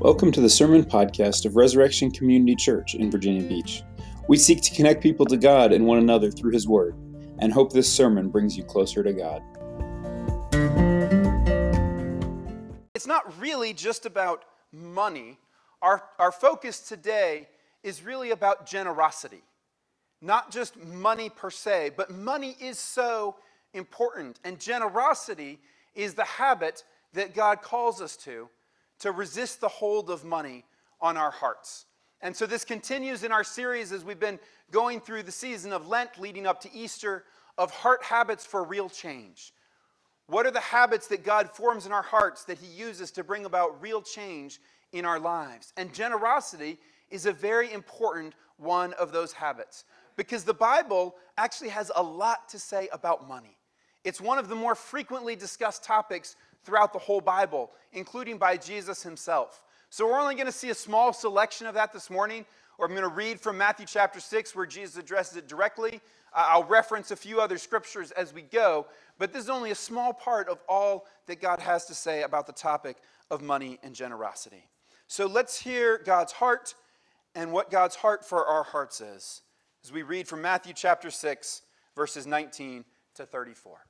Welcome to the Sermon Podcast of Resurrection Community Church in Virginia Beach. We seek to connect people to God and one another through His Word, and hope this sermon brings you closer to God. It's not really just about money. Our, our focus today is really about generosity. Not just money per se, but money is so important. And generosity is the habit that God calls us to to resist the hold of money on our hearts. And so this continues in our series as we've been going through the season of Lent leading up to Easter of heart habits for real change. What are the habits that God forms in our hearts that He uses to bring about real change in our lives? And generosity is a very important one of those habits because the Bible actually has a lot to say about money. It's one of the more frequently discussed topics throughout the whole Bible, including by Jesus himself. So we're only going to see a small selection of that this morning, or I'm going to read from Matthew chapter 6 where Jesus addresses it directly. Uh, I'll reference a few other scriptures as we go, but this is only a small part of all that God has to say about the topic of money and generosity. So let's hear God's heart and what God's heart for our hearts is as we read from Matthew chapter 6, verses 19 to 34.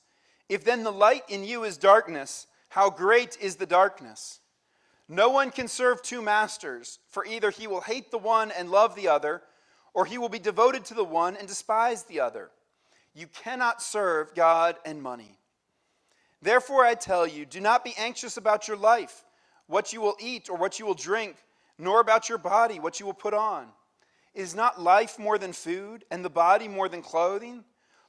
If then the light in you is darkness, how great is the darkness? No one can serve two masters, for either he will hate the one and love the other, or he will be devoted to the one and despise the other. You cannot serve God and money. Therefore, I tell you, do not be anxious about your life, what you will eat or what you will drink, nor about your body, what you will put on. Is not life more than food, and the body more than clothing?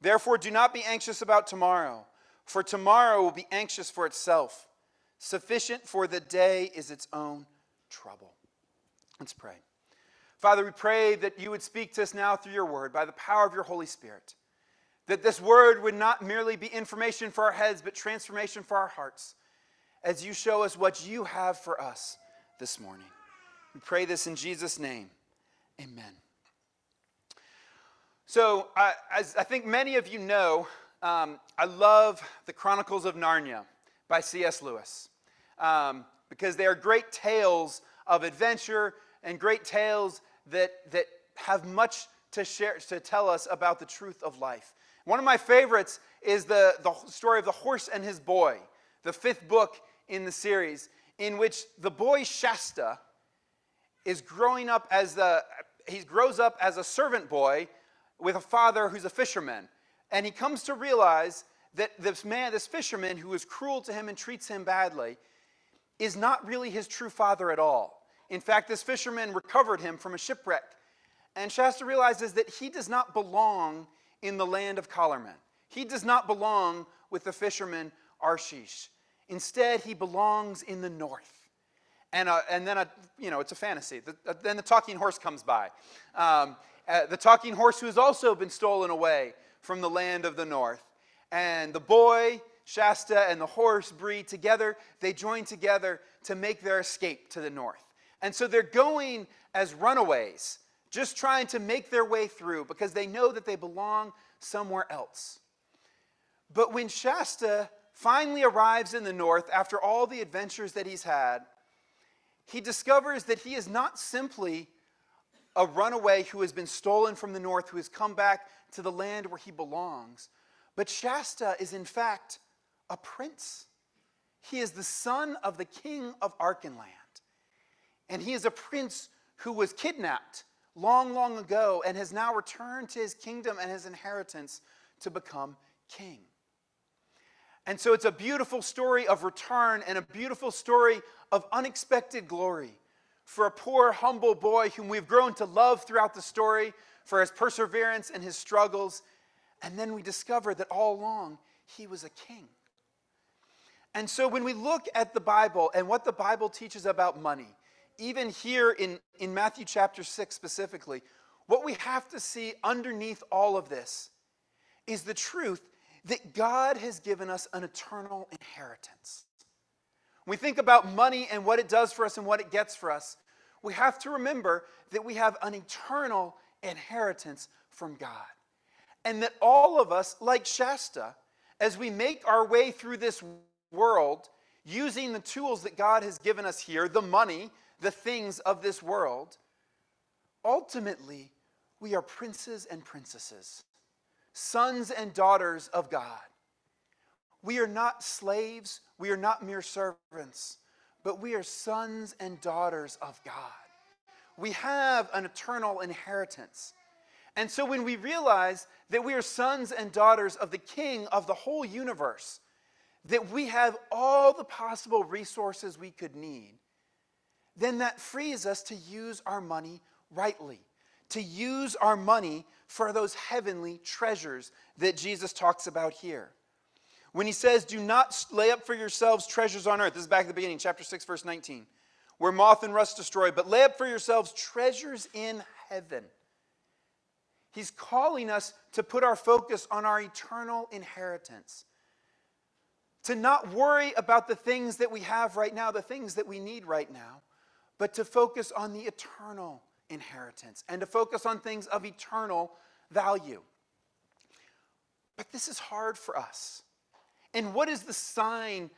Therefore, do not be anxious about tomorrow, for tomorrow will be anxious for itself. Sufficient for the day is its own trouble. Let's pray. Father, we pray that you would speak to us now through your word by the power of your Holy Spirit. That this word would not merely be information for our heads, but transformation for our hearts as you show us what you have for us this morning. We pray this in Jesus' name. Amen. So, uh, as I think many of you know, um, I love the Chronicles of Narnia by C.S. Lewis um, because they are great tales of adventure and great tales that, that have much to share to tell us about the truth of life. One of my favorites is the, the story of the horse and his boy, the fifth book in the series, in which the boy Shasta is growing up as a he grows up as a servant boy with a father who's a fisherman. And he comes to realize that this man, this fisherman who is cruel to him and treats him badly, is not really his true father at all. In fact, this fisherman recovered him from a shipwreck. And Shasta realizes that he does not belong in the land of Calormen. He does not belong with the fisherman Arsheesh. Instead, he belongs in the north. And, uh, and then, a, you know, it's a fantasy. The, uh, then the talking horse comes by. Um, uh, the talking horse who has also been stolen away from the land of the north. And the boy, Shasta, and the horse breed together. They join together to make their escape to the north. And so they're going as runaways just trying to make their way through because they know that they belong somewhere else. But when Shasta finally arrives in the north after all the adventures that he's had, he discovers that he is not simply a runaway who has been stolen from the north, who has come back to the land where he belongs, but Shasta is in fact a prince. He is the son of the king of Archenland. And he is a prince who was kidnapped long, long ago and has now returned to his kingdom and his inheritance to become king. And so it's a beautiful story of return and a beautiful story of unexpected glory for a poor, humble boy whom we've grown to love throughout the story for his perseverance and his struggles. And then we discover that all along he was a king. And so when we look at the Bible and what the Bible teaches about money, even here in, in Matthew chapter 6 specifically, what we have to see underneath all of this is the truth that God has given us an eternal inheritance. We think about money and what it does for us and what it gets for us, we have to remember that we have an eternal inheritance from God. And that all of us, like Shasta, as we make our way through this world using the tools that God has given us here, the money, the things of this world, ultimately, we are princes and princesses, sons and daughters of God. We are not slaves, we are not mere servants, but we are sons and daughters of God. We have an eternal inheritance. And so when we realize that we are sons and daughters of the King of the whole universe, that we have all the possible resources we could need, then that frees us to use our money rightly, to use our money for those heavenly treasures that Jesus talks about here. When he says, Do not lay up for yourselves treasures on earth, this is back at the beginning, chapter 6, verse 19, where moth and rust destroy, but lay up for yourselves treasures in heaven. He's calling us to put our focus on our eternal inheritance to not worry about the things that we have right now, the things that we need right now, but to focus on the eternal inheritance and to focus on things of eternal value. But this is hard for us. And what is the sign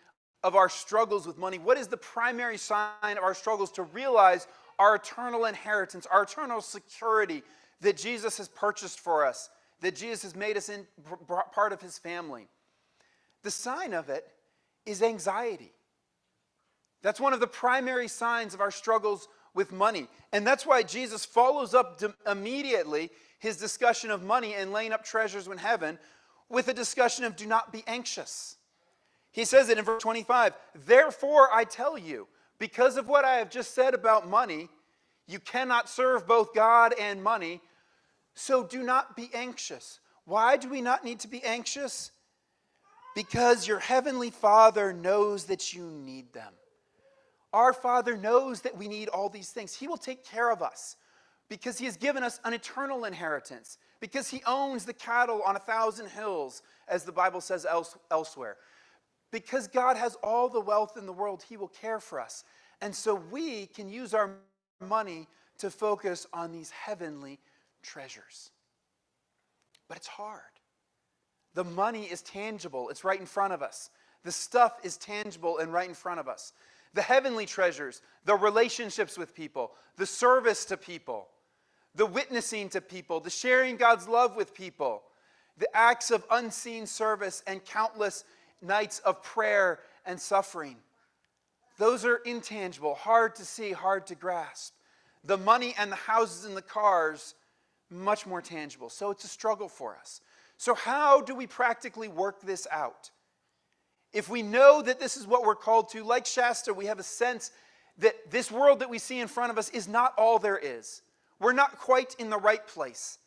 of our struggles with money? What is the primary sign of our struggles to realize our eternal inheritance, our eternal security that Jesus has purchased for us, that Jesus has made us in, part of his family? The sign of it is anxiety. That's one of the primary signs of our struggles with money. And that's why Jesus follows up immediately his discussion of money and laying up treasures in heaven with a discussion of do not be anxious. He says it in verse 25 Therefore, I tell you, because of what I have just said about money, you cannot serve both God and money. So do not be anxious. Why do we not need to be anxious? Because your heavenly Father knows that you need them. Our Father knows that we need all these things. He will take care of us because He has given us an eternal inheritance, because He owns the cattle on a thousand hills, as the Bible says else, elsewhere. Because God has all the wealth in the world, He will care for us. And so we can use our money to focus on these heavenly treasures. But it's hard. The money is tangible, it's right in front of us. The stuff is tangible and right in front of us. The heavenly treasures, the relationships with people, the service to people, the witnessing to people, the sharing God's love with people, the acts of unseen service, and countless nights of prayer and suffering. Those are intangible, hard to see, hard to grasp. The money and the houses and the cars, much more tangible. So it's a struggle for us. So, how do we practically work this out? If we know that this is what we're called to, like Shasta, we have a sense that this world that we see in front of us is not all there is. We're not quite in the right place.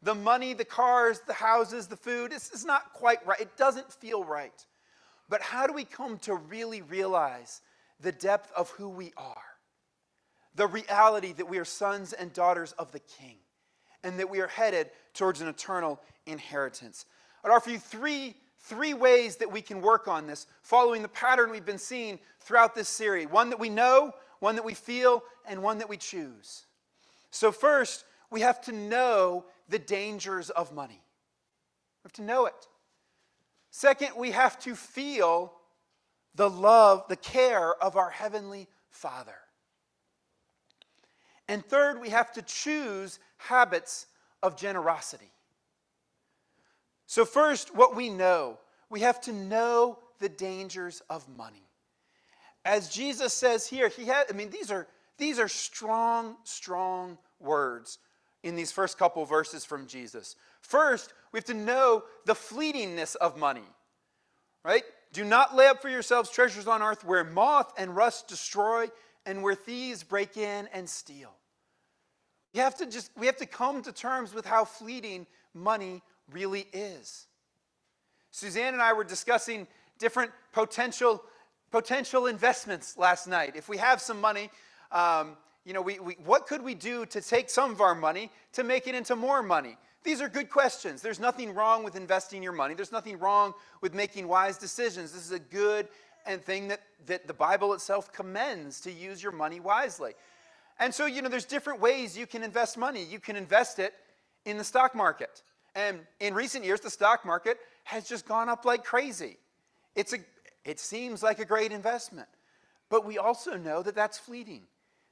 The money, the cars, the houses, the food, it's, it's not quite right. It doesn't feel right. But how do we come to really realize the depth of who we are? The reality that we are sons and daughters of the King and that we are headed towards an eternal inheritance. I'd offer you three, three ways that we can work on this, following the pattern we've been seeing throughout this series one that we know, one that we feel, and one that we choose. So, first, we have to know the dangers of money. We have to know it. Second, we have to feel the love, the care of our Heavenly Father. And third, we have to choose habits of generosity. So, first, what we know, we have to know the dangers of money. As Jesus says here, he had, I mean, these are, these are strong, strong words in these first couple verses from Jesus. First, we have to know the fleetingness of money, right? Do not lay up for yourselves treasures on earth where moth and rust destroy and where thieves break in and steal. We have to just we have to come to terms with how fleeting money really is. Suzanne and I were discussing different potential potential investments last night. If we have some money, um, you know, we, we, what could we do to take some of our money to make it into more money? These are good questions. There's nothing wrong with investing your money. There's nothing wrong with making wise decisions. This is a good and thing that, that the Bible itself commends to use your money wisely. And so, you know, there's different ways you can invest money. You can invest it in the stock market. And in recent years, the stock market has just gone up like crazy. It's a, it seems like a great investment. But we also know that that's fleeting.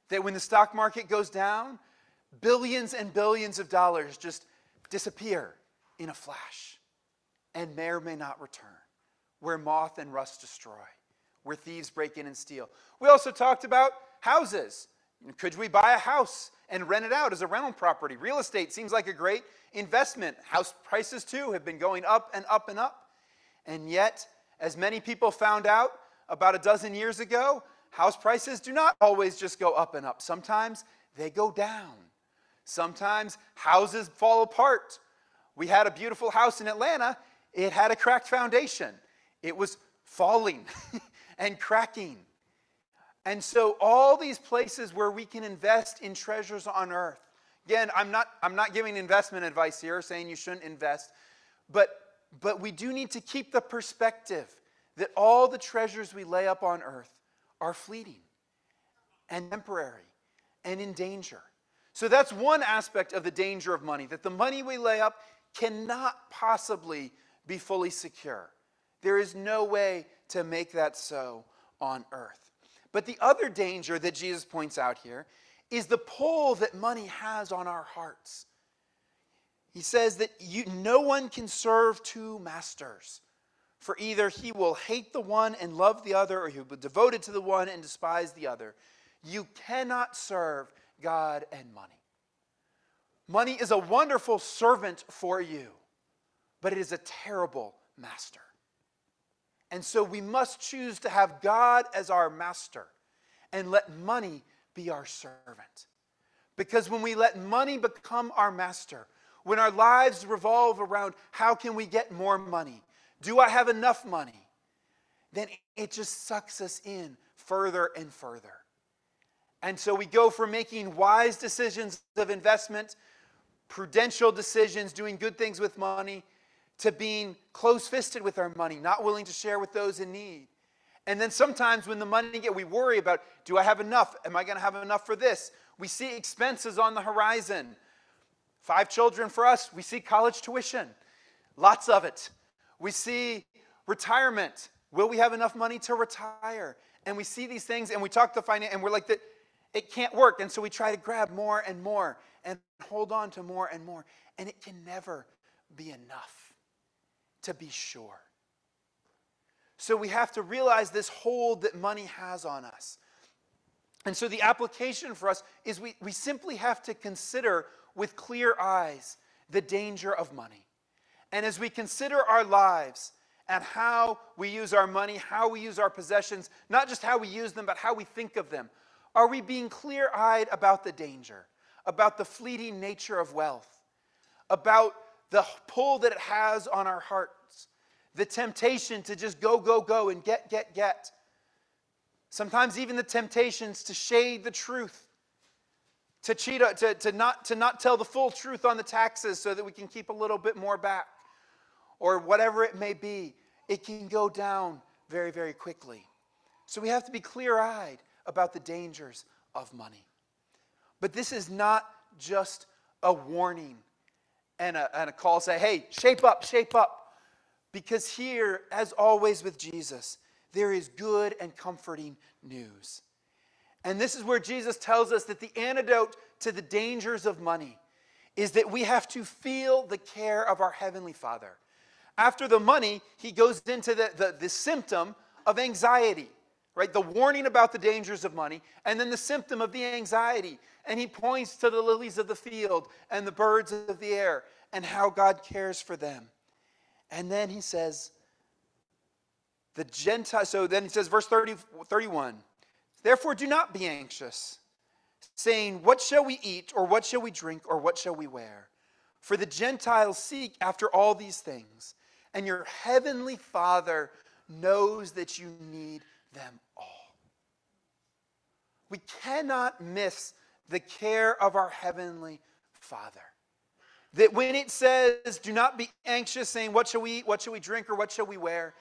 That when the stock market goes down, billions and billions of dollars just disappear in a flash and may or may not return, where moth and rust destroy, where thieves break in and steal. We also talked about houses. Could we buy a house and rent it out as a rental property? Real estate seems like a great investment. House prices, too, have been going up and up and up. And yet, as many people found out about a dozen years ago, house prices do not always just go up and up. Sometimes they go down. Sometimes houses fall apart. We had a beautiful house in Atlanta, it had a cracked foundation, it was falling and cracking. And so, all these places where we can invest in treasures on earth. Again, I'm not, I'm not giving investment advice here, saying you shouldn't invest, but, but we do need to keep the perspective that all the treasures we lay up on earth are fleeting and temporary and in danger. So that's one aspect of the danger of money, that the money we lay up cannot possibly be fully secure. There is no way to make that so on earth. But the other danger that Jesus points out here is the pull that money has on our hearts. He says that you, no one can serve two masters, for either he will hate the one and love the other, or he will be devoted to the one and despise the other. You cannot serve God, and money. Money is a wonderful servant for you, but it is a terrible master. And so we must choose to have God as our master and let money be our servant. Because when we let money become our master, when our lives revolve around how can we get more money? Do I have enough money? Then it just sucks us in further and further. And so we go from making wise decisions of investment, prudential decisions, doing good things with money, to being close fisted with our money, not willing to share with those in need. And then sometimes when the money get, we worry about, do I have enough? Am I going to have enough for this? We see expenses on the horizon. Five children for us, we see college tuition, lots of it. We see retirement. Will we have enough money to retire? And we see these things and we talk to finance and we're like, that it can't work. And so we try to grab more and more and hold on to more and more. And it can never be enough to be sure. So we have to realize this hold that money has on us. And so the application for us is we, we simply have to consider with clear eyes the danger of money. And as we consider our lives and how we use our money, how we use our possessions, not just how we use them, but how we think of them, are we being clear eyed about the danger, about the fleeting nature of wealth, about the pull that it has on our hearts, the temptation to just go, go, go and get, get, get? Sometimes even the temptations to shade the truth, to cheat, to, to, not, to not tell the full truth on the taxes so that we can keep a little bit more back, or whatever it may be. It can go down very, very quickly. So we have to be clear eyed about the dangers of money. But this is not just a warning and a, and a call say, hey, shape up, shape up. Because here, as always with Jesus, there is good and comforting news. And this is where Jesus tells us that the antidote to the dangers of money is that we have to feel the care of our Heavenly Father. After the money, he goes into the, the, the symptom of anxiety, right? The warning about the dangers of money, and then the symptom of the anxiety. And he points to the lilies of the field and the birds of the air and how God cares for them. And then he says, the Gentile, so then he says, verse 30, 31, therefore do not be anxious, saying, What shall we eat, or what shall we drink, or what shall we wear? For the Gentiles seek after all these things, and your heavenly Father knows that you need them all. We cannot miss the care of our heavenly Father. That when it says, do not be anxious, saying, What shall we eat, what shall we drink, or what shall we wear?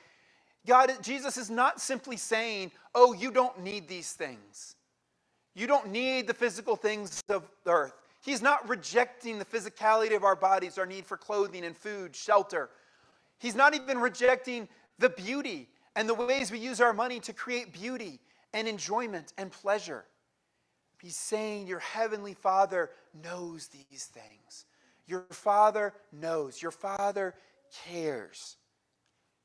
God, Jesus is not simply saying, Oh, you don't need these things. You don't need the physical things of earth. He's not rejecting the physicality of our bodies, our need for clothing and food, shelter. He's not even rejecting the beauty and the ways we use our money to create beauty and enjoyment and pleasure. He's saying your heavenly Father knows these things. Your Father knows. Your Father cares.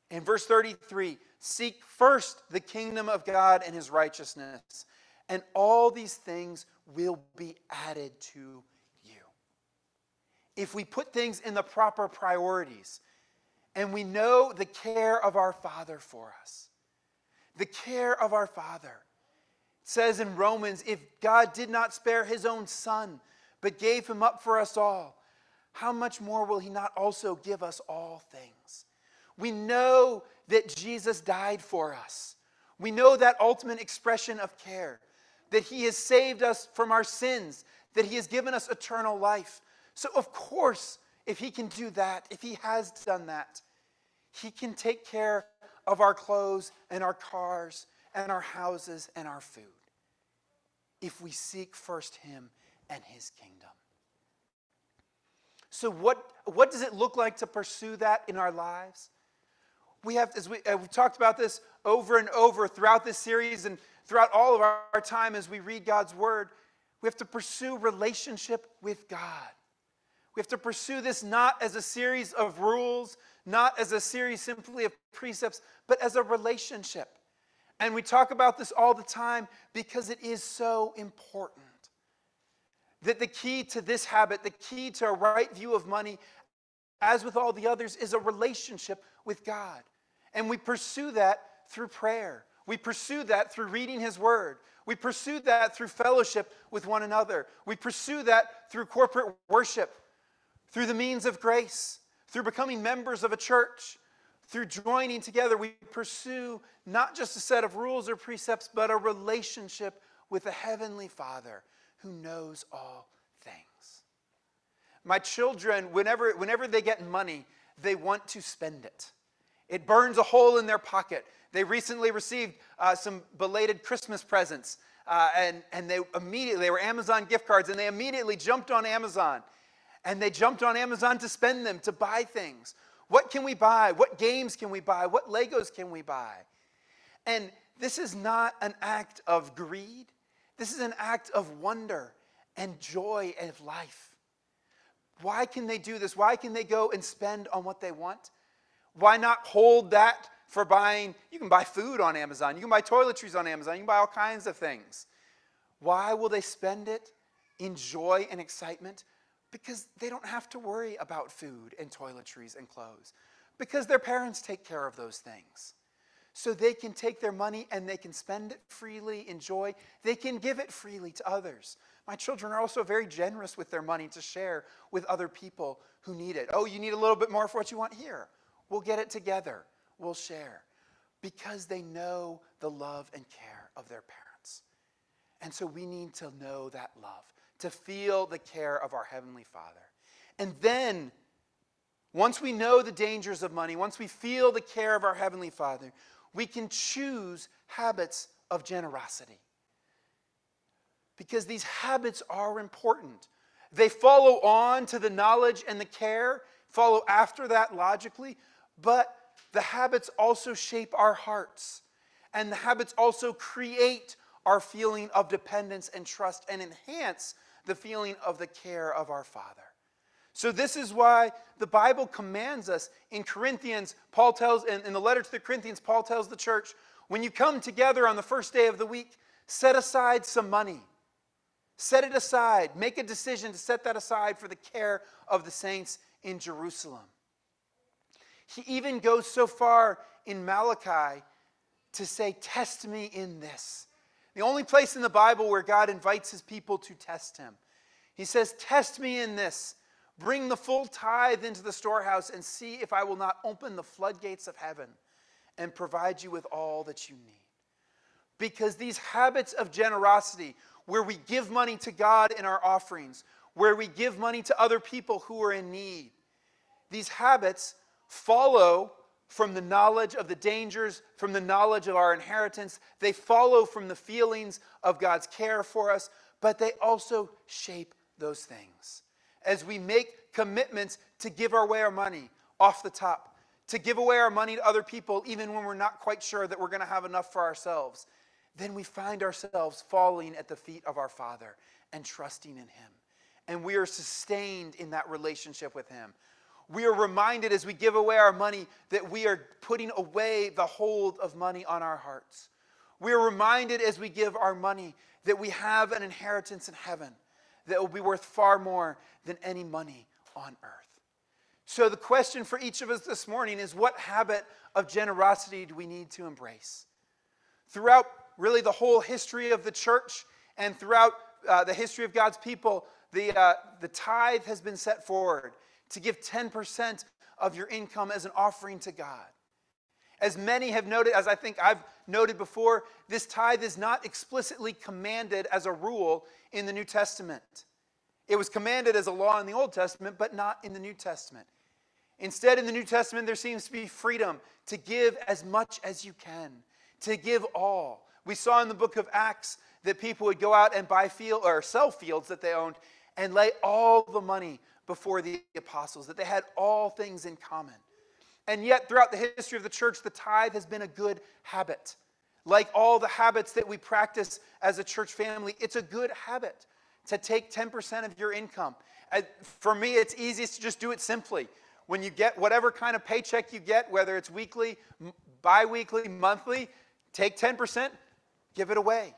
In verse 33, seek first the kingdom of God and his righteousness, and all these things will be added to you. If we put things in the proper priorities, and we know the care of our Father for us, the care of our Father. It says in Romans, if God did not spare his own Son, but gave him up for us all, how much more will he not also give us all things? We know that Jesus died for us. We know that ultimate expression of care, that he has saved us from our sins, that he has given us eternal life. So, of course, if he can do that, if he has done that, he can take care of our clothes and our cars and our houses and our food if we seek first him and his kingdom. So, what, what does it look like to pursue that in our lives? We have, as we, uh, we've talked about this over and over throughout this series and throughout all of our, our time as we read God's word, we have to pursue relationship with God. We have to pursue this not as a series of rules, not as a series simply of precepts, but as a relationship. And we talk about this all the time because it is so important. That the key to this habit, the key to a right view of money, as with all the others, is a relationship with God. And we pursue that through prayer. We pursue that through reading His Word. We pursue that through fellowship with one another. We pursue that through corporate worship, through the means of grace, through becoming members of a church, through joining together. We pursue not just a set of rules or precepts, but a relationship with the Heavenly Father who knows all things. My children, whenever, whenever they get money, they want to spend it. It burns a hole in their pocket. They recently received uh, some belated Christmas presents, uh, and, and they immediately, they were Amazon gift cards, and they immediately jumped on Amazon. And they jumped on Amazon to spend them, to buy things. What can we buy? What games can we buy? What Legos can we buy? And this is not an act of greed. This is an act of wonder and joy of life. Why can they do this? Why can they go and spend on what they want? Why not hold that for buying? You can buy food on Amazon, you can buy toiletries on Amazon, you can buy all kinds of things. Why will they spend it in joy and excitement? Because they don't have to worry about food and toiletries and clothes, because their parents take care of those things so they can take their money and they can spend it freely, enjoy. They can give it freely to others. My children are also very generous with their money to share with other people who need it. Oh, you need a little bit more for what you want here. We'll get it together. We'll share. Because they know the love and care of their parents. And so we need to know that love, to feel the care of our Heavenly Father. And then, once we know the dangers of money, once we feel the care of our Heavenly Father, we can choose habits of generosity. Because these habits are important. They follow on to the knowledge and the care, follow after that logically, but the habits also shape our hearts. And the habits also create our feeling of dependence and trust and enhance the feeling of the care of our Father. So, this is why the Bible commands us in Corinthians, Paul tells, in, in the letter to the Corinthians, Paul tells the church, when you come together on the first day of the week, set aside some money. Set it aside. Make a decision to set that aside for the care of the saints in Jerusalem. He even goes so far in Malachi to say, Test me in this. The only place in the Bible where God invites his people to test him. He says, Test me in this. Bring the full tithe into the storehouse and see if I will not open the floodgates of heaven and provide you with all that you need. Because these habits of generosity, where we give money to God in our offerings, where we give money to other people who are in need, these habits follow from the knowledge of the dangers, from the knowledge of our inheritance. They follow from the feelings of God's care for us, but they also shape those things. As we make commitments to give away our money off the top, to give away our money to other people, even when we're not quite sure that we're going to have enough for ourselves, then we find ourselves falling at the feet of our Father and trusting in Him. And we are sustained in that relationship with Him we are reminded as we give away our money that we are putting away the hold of money on our hearts. We are reminded as we give our money that we have an inheritance in heaven that will be worth far more than any money on earth. So, the question for each of us this morning is what habit of generosity do we need to embrace? Throughout really the whole history of the church and throughout uh, the history of God's people, the, uh, the tithe has been set forward to give 10% of your income as an offering to God. As many have noted, as I think I've noted before, this tithe is not explicitly commanded as a rule in the New Testament. It was commanded as a law in the Old Testament, but not in the New Testament. Instead, in the New Testament, there seems to be freedom to give as much as you can, to give all. We saw in the book of Acts that people would go out and buy field or sell fields that they owned and lay all the money before the apostles, that they had all things in common. And yet, throughout the history of the church, the tithe has been a good habit. Like all the habits that we practice as a church family, it's a good habit to take 10% of your income. For me, it's easiest to just do it simply. When you get whatever kind of paycheck you get, whether it's weekly, bi weekly, monthly, take 10%, give it away.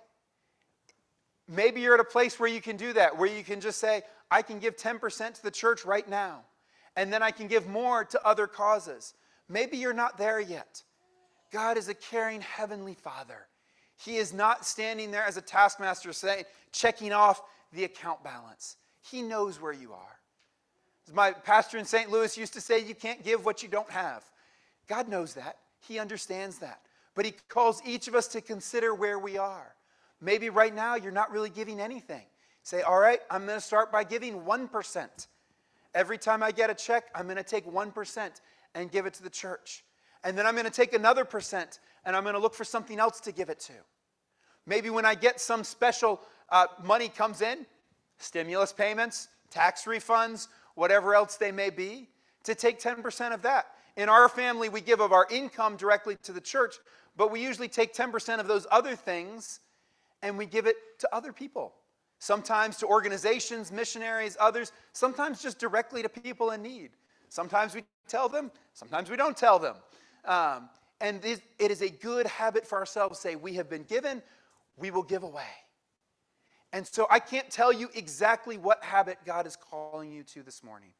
Maybe you're at a place where you can do that, where you can just say, I can give 10% to the church right now, and then I can give more to other causes. Maybe you're not there yet. God is a caring heavenly Father. He is not standing there as a taskmaster saying, checking off the account balance. He knows where you are. As my pastor in St. Louis used to say, you can't give what you don't have. God knows that. He understands that. But He calls each of us to consider where we are. Maybe right now you're not really giving anything. Say, all right, I'm going to start by giving 1%. Every time I get a check, I'm going to take 1% and give it to the church. And then I'm going to take another percent and I'm going to look for something else to give it to. Maybe when I get some special uh, money comes in, stimulus payments, tax refunds, whatever else they may be, to take 10% of that. In our family, we give of our income directly to the church, but we usually take 10% of those other things and we give it to other people sometimes to organizations, missionaries, others, sometimes just directly to people in need. Sometimes we tell them, sometimes we don't tell them. Um, and it is a good habit for ourselves to say, We have been given, we will give away. And so I can't tell you exactly what habit God is calling you to this morning,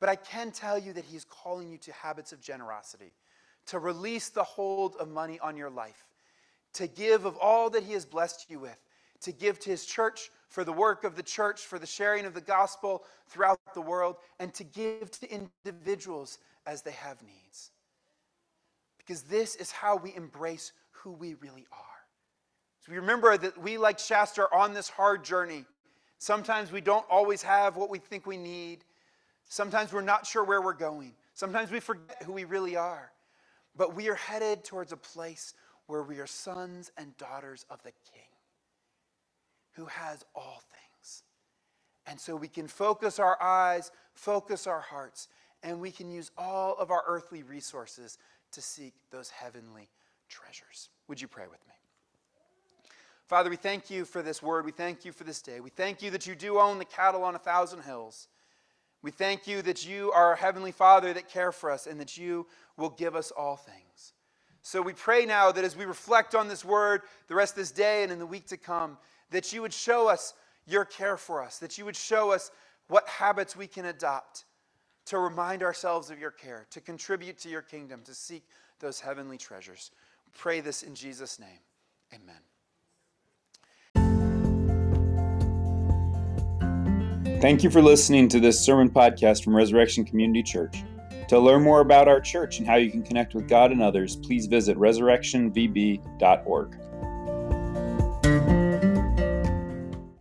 but I can tell you that He's calling you to habits of generosity, to release the hold of money on your life, to give of all that He has blessed you with, to give to His church, for the work of the church, for the sharing of the gospel throughout the world, and to give to individuals as they have needs. Because this is how we embrace who we really are. So we remember that we, like Shasta, are on this hard journey. Sometimes we don't always have what we think we need. Sometimes we're not sure where we're going. Sometimes we forget who we really are. But we are headed towards a place where we are sons and daughters of the King who has all things. And so we can focus our eyes, focus our hearts, and we can use all of our earthly resources to seek those heavenly treasures. Would you pray with me? Father, we thank you for this word. We thank you for this day. We thank you that you do own the cattle on a thousand hills. We thank you that you are a heavenly Father that care for us and that you will give us all things. So we pray now that as we reflect on this word the rest of this day and in the week to come, that you would show us your care for us, that you would show us what habits we can adopt to remind ourselves of your care, to contribute to your kingdom, to seek those heavenly treasures. We pray this in Jesus' name. Amen. Thank you for listening to this sermon podcast from Resurrection Community Church. To learn more about our church and how you can connect with God and others, please visit resurrectionvb.org.